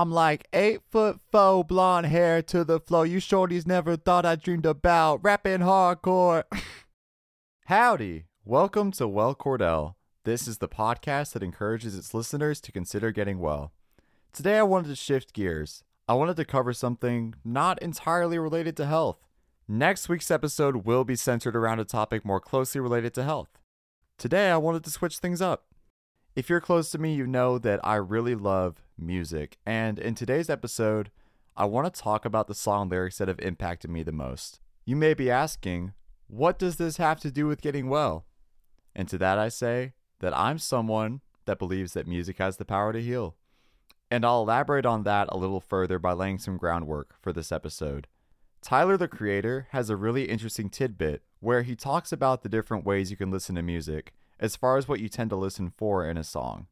I'm like eight foot four, blonde hair to the flow. You shorties never thought I dreamed about rapping hardcore. Howdy, welcome to Well Cordell. This is the podcast that encourages its listeners to consider getting well. Today I wanted to shift gears. I wanted to cover something not entirely related to health. Next week's episode will be centered around a topic more closely related to health. Today I wanted to switch things up. If you're close to me, you know that I really love music. And in today's episode, I want to talk about the song lyrics that have impacted me the most. You may be asking, what does this have to do with getting well? And to that I say that I'm someone that believes that music has the power to heal. And I'll elaborate on that a little further by laying some groundwork for this episode. Tyler the Creator has a really interesting tidbit where he talks about the different ways you can listen to music as far as what you tend to listen for in a song.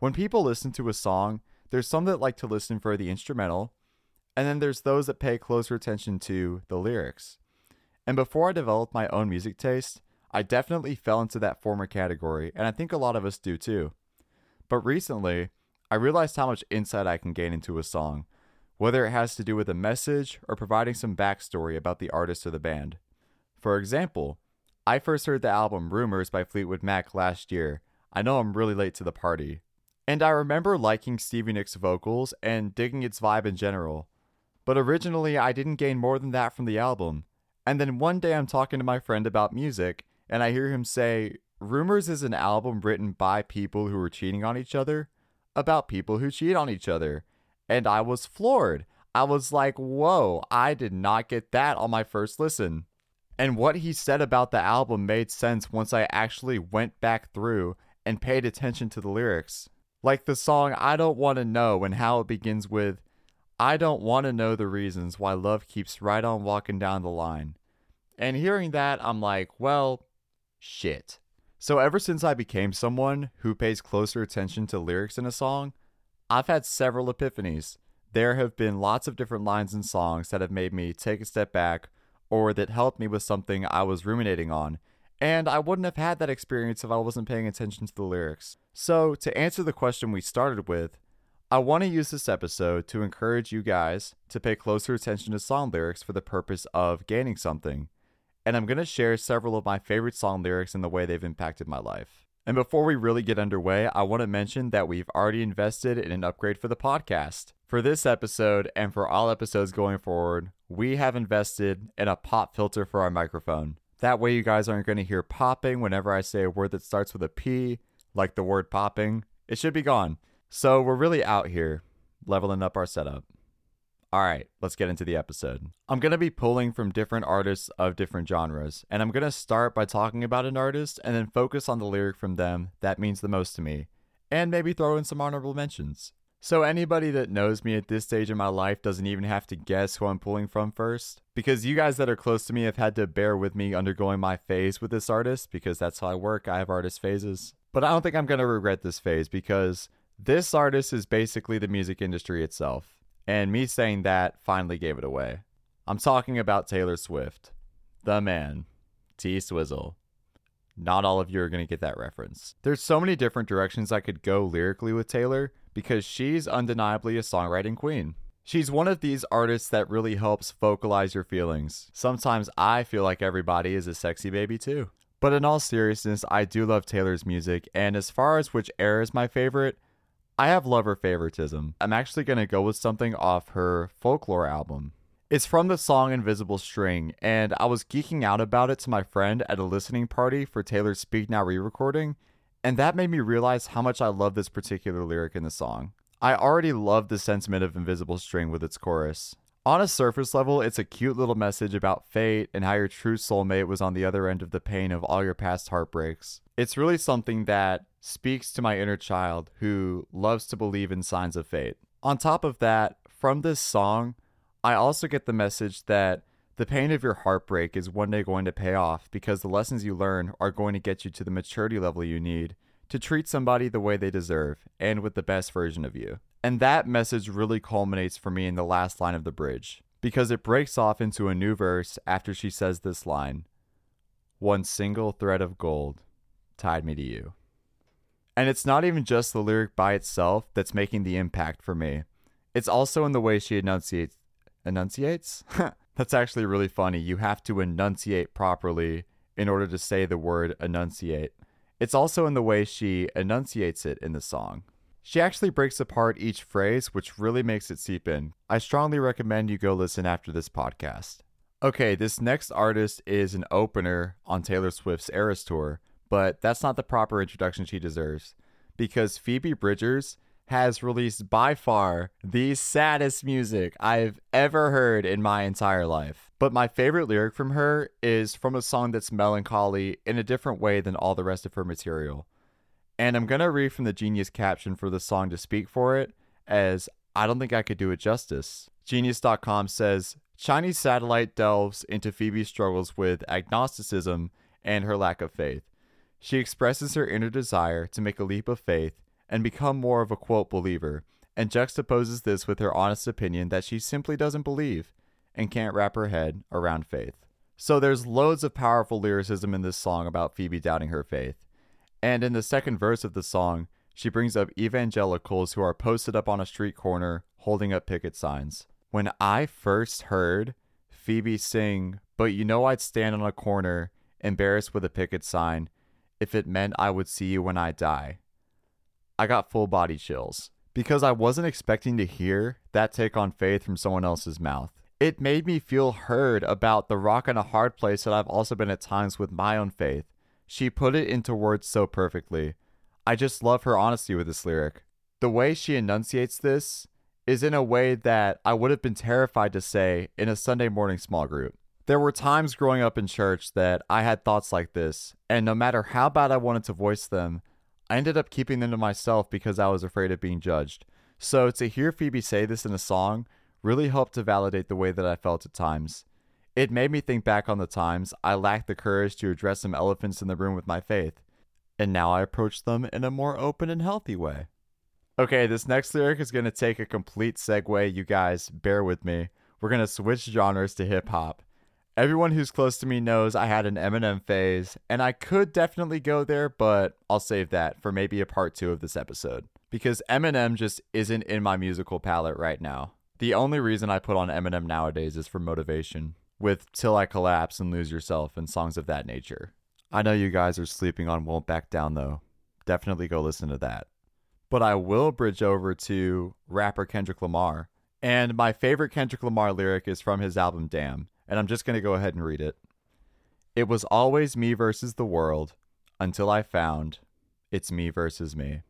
When people listen to a song, there's some that like to listen for the instrumental, and then there's those that pay closer attention to the lyrics. And before I developed my own music taste, I definitely fell into that former category, and I think a lot of us do too. But recently, I realized how much insight I can gain into a song, whether it has to do with a message or providing some backstory about the artist or the band. For example, I first heard the album Rumors by Fleetwood Mac last year. I know I'm really late to the party. And I remember liking Stevie Nicks' vocals and digging its vibe in general. But originally, I didn't gain more than that from the album. And then one day I'm talking to my friend about music, and I hear him say, Rumors is an album written by people who are cheating on each other, about people who cheat on each other. And I was floored. I was like, whoa, I did not get that on my first listen. And what he said about the album made sense once I actually went back through and paid attention to the lyrics. Like the song I Don't Want to Know and how it begins with, I don't want to know the reasons why love keeps right on walking down the line. And hearing that, I'm like, well, shit. So ever since I became someone who pays closer attention to lyrics in a song, I've had several epiphanies. There have been lots of different lines in songs that have made me take a step back or that helped me with something I was ruminating on. And I wouldn't have had that experience if I wasn't paying attention to the lyrics. So, to answer the question we started with, I want to use this episode to encourage you guys to pay closer attention to song lyrics for the purpose of gaining something. And I'm going to share several of my favorite song lyrics and the way they've impacted my life. And before we really get underway, I want to mention that we've already invested in an upgrade for the podcast. For this episode and for all episodes going forward, we have invested in a pop filter for our microphone. That way, you guys aren't going to hear popping whenever I say a word that starts with a P, like the word popping. It should be gone. So, we're really out here leveling up our setup. All right, let's get into the episode. I'm going to be pulling from different artists of different genres, and I'm going to start by talking about an artist and then focus on the lyric from them that means the most to me, and maybe throw in some honorable mentions. So, anybody that knows me at this stage in my life doesn't even have to guess who I'm pulling from first, because you guys that are close to me have had to bear with me undergoing my phase with this artist, because that's how I work. I have artist phases. But I don't think I'm going to regret this phase because this artist is basically the music industry itself. And me saying that finally gave it away. I'm talking about Taylor Swift, the man, T Swizzle. Not all of you are going to get that reference. There's so many different directions I could go lyrically with Taylor because she's undeniably a songwriting queen. She's one of these artists that really helps vocalize your feelings. Sometimes I feel like everybody is a sexy baby too. But in all seriousness, I do love Taylor's music, and as far as which era is my favorite, I have lover favoritism. I'm actually going to go with something off her folklore album. It's from the song Invisible String, and I was geeking out about it to my friend at a listening party for Taylor's Speak Now re recording, and that made me realize how much I love this particular lyric in the song. I already love the sentiment of Invisible String with its chorus. On a surface level, it's a cute little message about fate and how your true soulmate was on the other end of the pain of all your past heartbreaks. It's really something that speaks to my inner child who loves to believe in signs of fate. On top of that, from this song, I also get the message that the pain of your heartbreak is one day going to pay off because the lessons you learn are going to get you to the maturity level you need to treat somebody the way they deserve and with the best version of you. And that message really culminates for me in the last line of the bridge because it breaks off into a new verse after she says this line One single thread of gold tied me to you. And it's not even just the lyric by itself that's making the impact for me. It's also in the way she enunciates. Enunciates? That's actually really funny. You have to enunciate properly in order to say the word enunciate. It's also in the way she enunciates it in the song. She actually breaks apart each phrase, which really makes it seep in. I strongly recommend you go listen after this podcast. Okay, this next artist is an opener on Taylor Swift's Eras Tour, but that's not the proper introduction she deserves. Because Phoebe Bridgers has released by far the saddest music I've ever heard in my entire life. But my favorite lyric from her is from a song that's melancholy in a different way than all the rest of her material. And I'm going to read from the Genius caption for the song to speak for it, as I don't think I could do it justice. Genius.com says Chinese satellite delves into Phoebe's struggles with agnosticism and her lack of faith. She expresses her inner desire to make a leap of faith and become more of a quote believer, and juxtaposes this with her honest opinion that she simply doesn't believe and can't wrap her head around faith. So there's loads of powerful lyricism in this song about Phoebe doubting her faith. And in the second verse of the song, she brings up evangelicals who are posted up on a street corner holding up picket signs. When I first heard Phoebe sing, But you know I'd stand on a corner, embarrassed with a picket sign, if it meant I would see you when I die, I got full body chills because I wasn't expecting to hear that take on faith from someone else's mouth. It made me feel heard about the rock and a hard place that I've also been at times with my own faith. She put it into words so perfectly. I just love her honesty with this lyric. The way she enunciates this is in a way that I would have been terrified to say in a Sunday morning small group. There were times growing up in church that I had thoughts like this, and no matter how bad I wanted to voice them, I ended up keeping them to myself because I was afraid of being judged. So to hear Phoebe say this in a song really helped to validate the way that I felt at times. It made me think back on the times I lacked the courage to address some elephants in the room with my faith, and now I approach them in a more open and healthy way. Okay, this next lyric is going to take a complete segue, you guys, bear with me. We're going to switch genres to hip hop. Everyone who's close to me knows I had an Eminem phase, and I could definitely go there, but I'll save that for maybe a part two of this episode. Because Eminem just isn't in my musical palette right now. The only reason I put on Eminem nowadays is for motivation, with Till I Collapse and Lose Yourself and songs of that nature. I know you guys are sleeping on Won't Back Down though. Definitely go listen to that. But I will bridge over to rapper Kendrick Lamar. And my favorite Kendrick Lamar lyric is from his album Damn and I'm just going to go ahead and read it. It was always me versus the world until I found it's me versus me.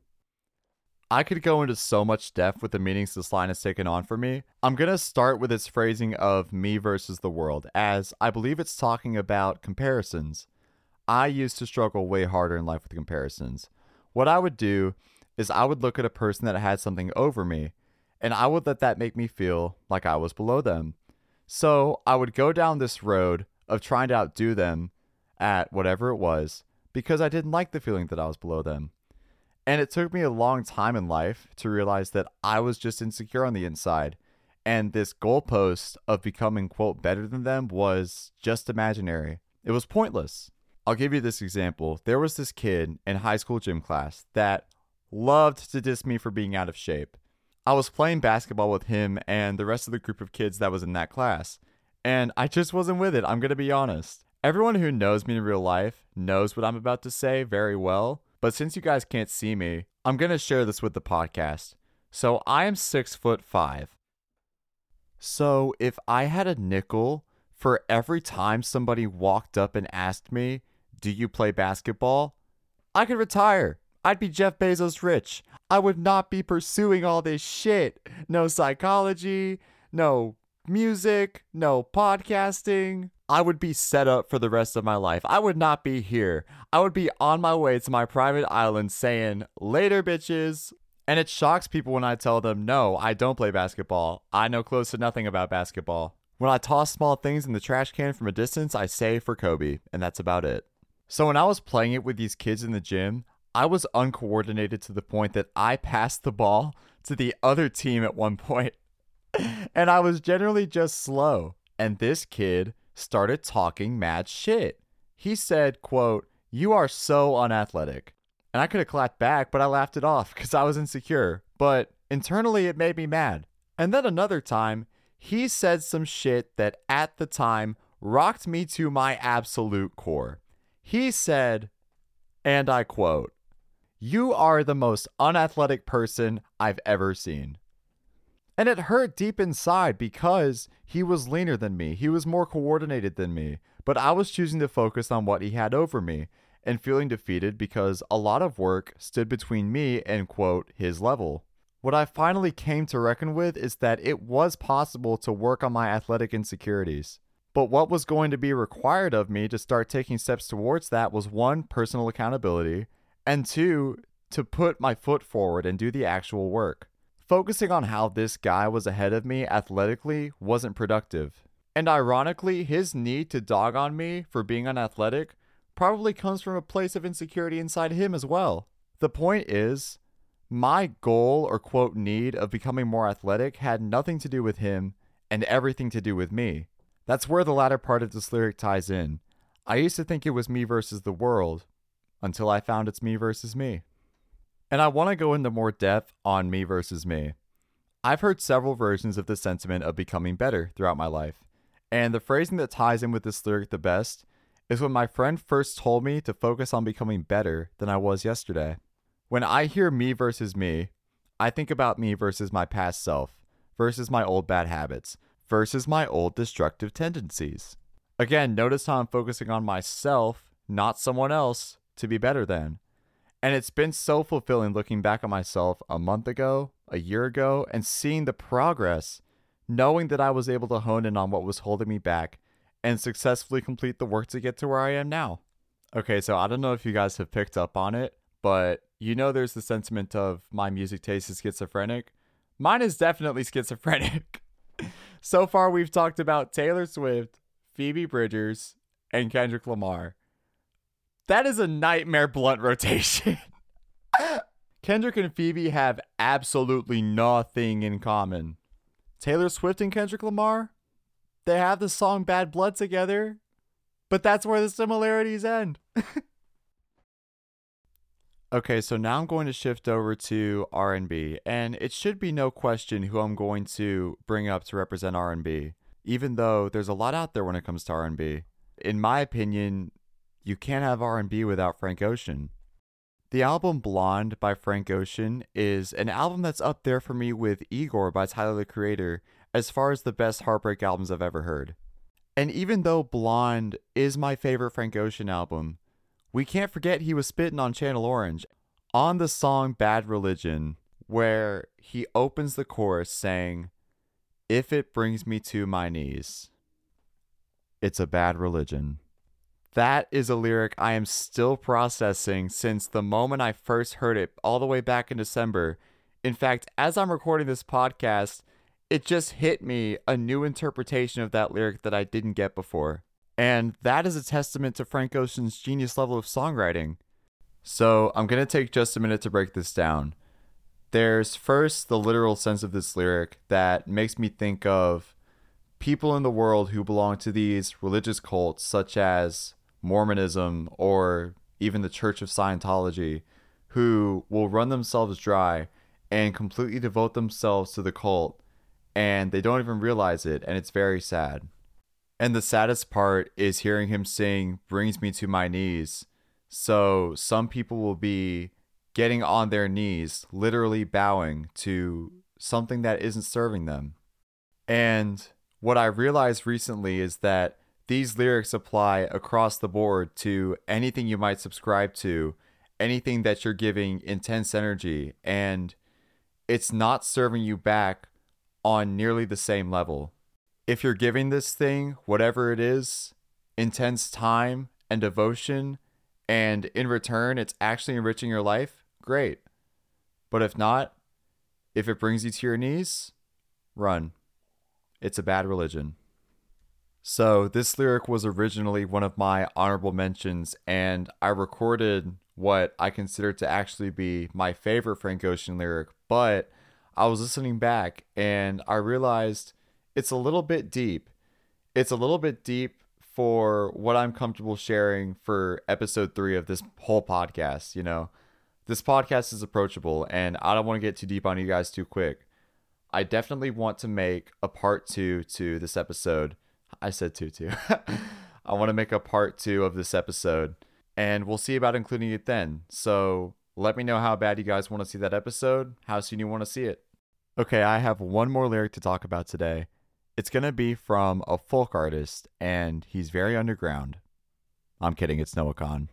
I could go into so much depth with the meanings this line has taken on for me. I'm going to start with its phrasing of me versus the world, as I believe it's talking about comparisons. I used to struggle way harder in life with comparisons. What I would do is I would look at a person that had something over me, and I would let that make me feel like I was below them. So I would go down this road of trying to outdo them at whatever it was because I didn't like the feeling that I was below them. And it took me a long time in life to realize that I was just insecure on the inside. And this goalpost of becoming, quote, better than them was just imaginary. It was pointless. I'll give you this example. There was this kid in high school gym class that loved to diss me for being out of shape. I was playing basketball with him and the rest of the group of kids that was in that class. And I just wasn't with it, I'm to be honest. Everyone who knows me in real life knows what I'm about to say very well, but since you guys can't see me, I'm to share this with the podcast. So I am six foot five. So if I had a nickel for every time somebody walked up and asked me, Do you play basketball? I could retire. I'd be Jeff Bezos rich. I would not be pursuing all this shit. No psychology, no music, no podcasting. I would be set up for the rest of my life. I would not be here. I would be on my way to my private island saying, later, bitches. And it shocks people when I tell them, no, I don't play basketball. I know close to nothing about basketball. When I toss small things in the trash can from a distance, I say for Kobe, and that's about it. So when I was playing it with these kids in the gym, I was uncoordinated to the point that I passed the ball to the other team at one point, and I was generally just slow. And this kid started talking mad shit. He said, quote, "You are so unathletic." And I could have clapped back, but I laughed it off cuz I was insecure. But internally it made me mad. And then another time, he said some shit that at the time rocked me to my absolute core. He said, and I quote, You are the most unathletic person I've ever seen. And it hurt deep inside because he was leaner than me. He was more coordinated than me. But I was choosing to focus on what he had over me and feeling defeated because a lot of work stood between me and, quote, his level. What I finally came to reckon with is that it was possible to work on my athletic insecurities. But what was going to be required of me to start taking steps towards that was one, personal accountability, and two, to put my foot forward and do the actual work. Focusing on how this guy was ahead of me athletically wasn't productive. And ironically, his need to dog on me for being unathletic probably comes from a place of insecurity inside him as well. The point is, my goal or quote need of becoming more athletic had nothing to do with him and everything to do with me. That's where the latter part of this lyric ties in. I used to think it was me versus the world until I found it's me versus me. And I want to go into more depth on me versus me. I've heard several versions of the sentiment of becoming better throughout my life. And the phrasing that ties in with this lyric the best is when my friend first told me to focus on becoming better than I was yesterday. When I hear me versus me, I think about me versus my past self, versus my old bad habits, versus my old destructive tendencies. Again, notice how I'm focusing on myself, not someone else, to be better than. And it's been so fulfilling looking back at myself a month ago, a year ago, and seeing the progress, knowing that I was able to hone in on what was holding me back and successfully complete the work to get to where I am now. Okay, so I don't know if you guys have picked up on it, but you know there's the sentiment of my music taste is schizophrenic. Mine is definitely schizophrenic. so far, we've talked about Taylor Swift, Phoebe Bridgers, and Kendrick Lamar. That is a nightmare blunt rotation. Kendrick and Phoebe have absolutely nothing in common. Taylor Swift and Kendrick Lamar, they have the song Bad Blood together, but that's where the similarities end. okay, so now I'm going to shift over to R&B, and it should be no question who I'm going to bring up to represent R&B, even though there's a lot out there when it comes to R&B. In my opinion, you can't have R&B without Frank Ocean. The album Blonde by Frank Ocean is an album that's up there for me with Igor by Tyler the Creator as far as the best heartbreak albums I've ever heard. And even though Blonde is my favorite Frank Ocean album, we can't forget he was spitting on Channel Orange on the song Bad Religion, where he opens the chorus saying, If it brings me to my knees, it's a bad religion. That is a lyric I am still processing since the moment I first heard it all the way back in December. In fact, as I'm recording this podcast, it just hit me a new interpretation of that lyric that I didn't get before. And that is a testament to Frank Ocean's genius level of songwriting. So I'm going to take just a minute to break this down. There's first the literal sense of this lyric that makes me think of people in the world who belong to these religious cults, such as Mormonism or even the Church of Scientology, who will run themselves dry and completely devote themselves to the cult and they don't even realize it, and it's very sad. And the saddest part is hearing him sing Brings Me to My Knees. So some people will be getting on their knees, literally bowing to something that isn't serving them. And what I realized recently is that these lyrics apply across the board to anything you might subscribe to, anything that you're giving intense energy, and it's not serving you back on nearly the same level. If you're giving this thing, whatever it is, intense time and devotion, and in return it's actually enriching your life, great. But if not, if it brings you to your knees, run. It's a bad religion. So, this lyric was originally one of my honorable mentions, and I recorded what I consider to actually be my favorite Frank Ocean lyric, but I was listening back and I realized it's a little bit deep. It's a little bit deep for what I'm comfortable sharing for episode three of this whole podcast. You know, this podcast is approachable and I don't want to get too deep on you guys too quick. I definitely want to make a part two to this episode. I said two, two. I want to make a part two of this episode, and we'll see about including it then. So let me know how bad you guys want to see that episode, how soon you want to see it. Okay, I have one more lyric to talk about today. It's going to be from a folk artist, and he's very underground. I'm kidding, it's Noah Kahan.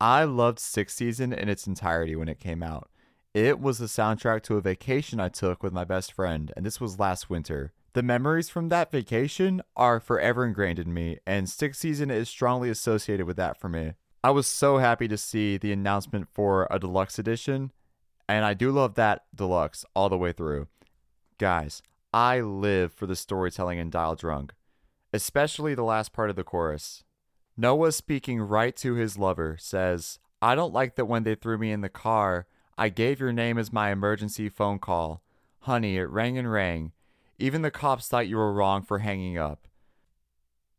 I loved Stick Season in its entirety when it came out. It was the soundtrack to a vacation I took with my best friend, and this was last winter. The memories from that vacation are forever ingrained in me, and Stick Season is strongly associated with that for me. I was so happy to see the announcement for a deluxe edition, and I do love that deluxe all the way through. Guys, I live for the storytelling in Dial Drunk, especially the last part of the chorus. Noah, speaking right to his lover, says, I don't like that when they threw me in the car, I gave your name as my emergency phone call. Honey, it rang and rang. Even the cops thought you were wrong for hanging up.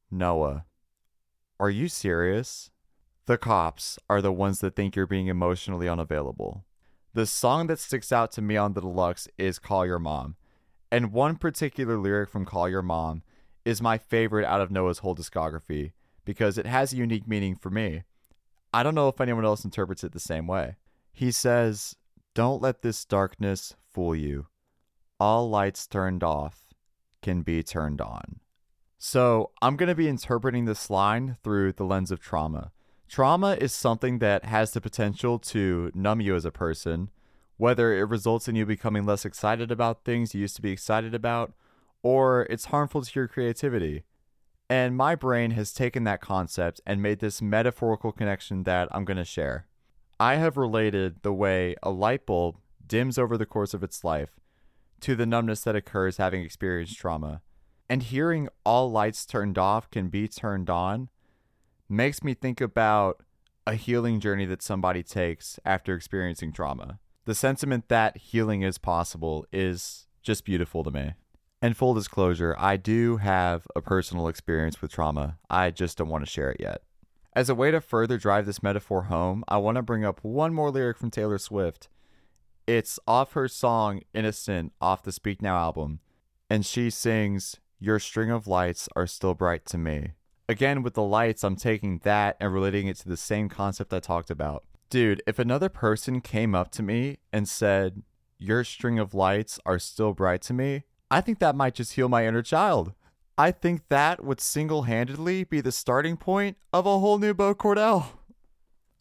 Noah, are you serious? The cops are the ones that think you're being emotionally unavailable. The song that sticks out to me on the deluxe is Call Your Mom. And one particular lyric from Call Your Mom is my favorite out of Noah's whole discography because it has a unique meaning for me. I don't know if anyone else interprets it the same way. He says, Don't let this darkness fool you. All lights turned off can be turned on. So I'm going to be interpreting this line through the lens of trauma. Trauma is something that has the potential to numb you as a person, whether it results in you becoming less excited about things you used to be excited about, or it's harmful to your creativity. And my brain has taken that concept and made this metaphorical connection that I'm going to share. I have related the way a light bulb dims over the course of its life to the numbness that occurs having experienced trauma. And hearing all lights turned off can be turned on makes me think about a healing journey that somebody takes after experiencing trauma. The sentiment that healing is possible is just beautiful to me. And full disclosure, I do have a personal experience with trauma. I just don't want to share it yet. As a way to further drive this metaphor home, I want to bring up one more lyric from Taylor Swift. It's off her song Innocent off the Speak Now album, and she sings, Your string of lights are still bright to me. Again, with the lights, I'm taking that and relating it to the same concept I talked about. Dude, if another person came up to me and said, Your string of lights are still bright to me, I think that might just heal my inner child. I think that would single handedly be the starting point of a whole new Beau Cordell.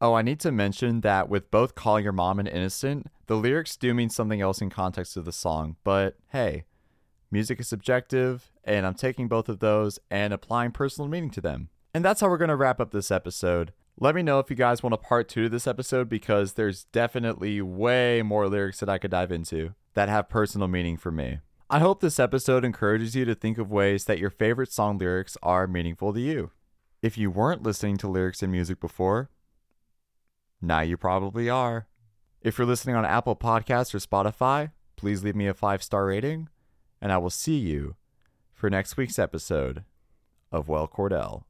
Oh, I need to mention that with both Call Your Mom and Innocent, the lyrics do mean something else in context of the song, but hey, music is subjective, and I'm taking both of those and applying personal meaning to them. And that's how we're going to wrap up this episode. Let me know if you guys want a part two to this episode because there's definitely way more lyrics that I could dive into that have personal meaning for me. I hope this episode encourages you to think of ways that your favorite song lyrics are meaningful to you. If you weren't listening to lyrics and music before, now you probably are. If you're listening on Apple Podcasts or Spotify, please leave me a five star rating, and I will see you for next week's episode of Well Cordell.